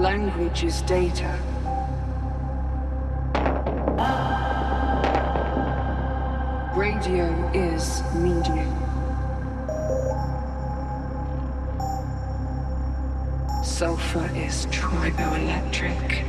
Language is data. Radio is medium. Sulfur is triboelectric.